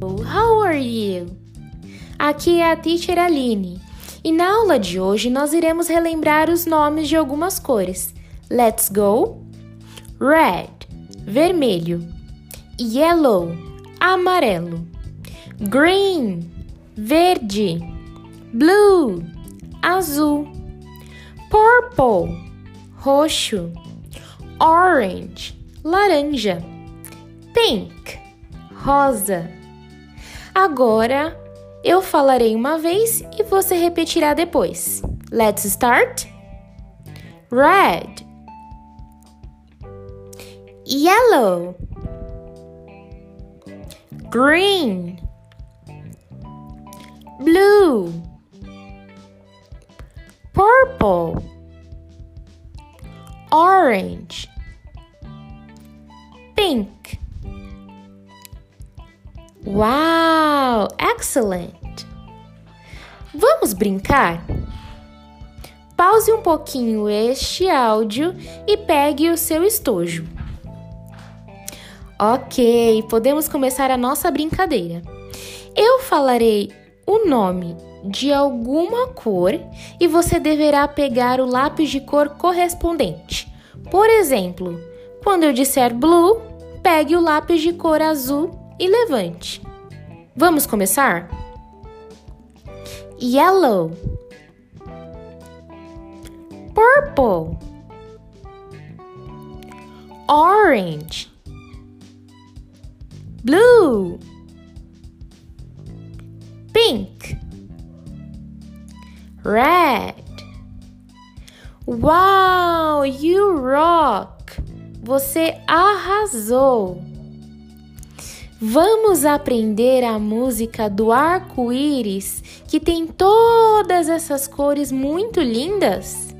How are you? Aqui é a Teacher Aline e na aula de hoje nós iremos relembrar os nomes de algumas cores. Let's go! Red, vermelho. Yellow, amarelo. Green, verde. Blue, azul. Purple, roxo. Orange, laranja. Pink, rosa. Agora eu falarei uma vez e você repetirá depois. Let's start. Red, yellow, green, blue, purple, orange, pink. Wow, excellent! Vamos brincar? Pause um pouquinho este áudio e pegue o seu estojo. Ok, podemos começar a nossa brincadeira. Eu falarei o nome de alguma cor e você deverá pegar o lápis de cor correspondente. Por exemplo, quando eu disser blue, pegue o lápis de cor azul e levante. Vamos começar? Yellow, purple, orange, blue, pink, red. Wow, you rock! Você arrasou! Vamos aprender a música do arco-íris que tem todas essas cores muito lindas?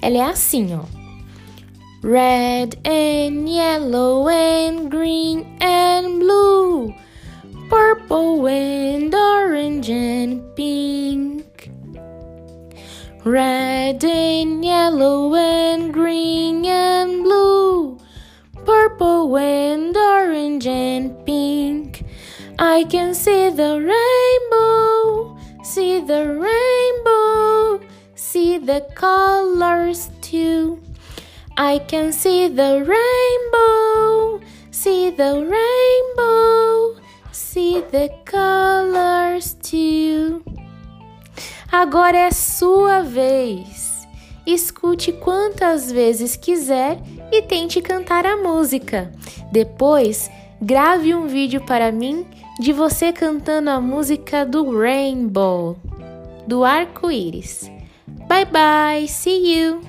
Ela é assim, ó. Red and yellow and green and blue, purple and orange and pink. Red and yellow and green and purple and orange and pink. I can see the rainbow, see the rainbow, see the colors too. I can see the rainbow, see the rainbow, see the colors too. Agora é sua vez. Escute quantas vezes quiser e tente cantar a música. Depois, grave um vídeo para mim de você cantando a música do Rainbow, do arco-íris. Bye bye, see you!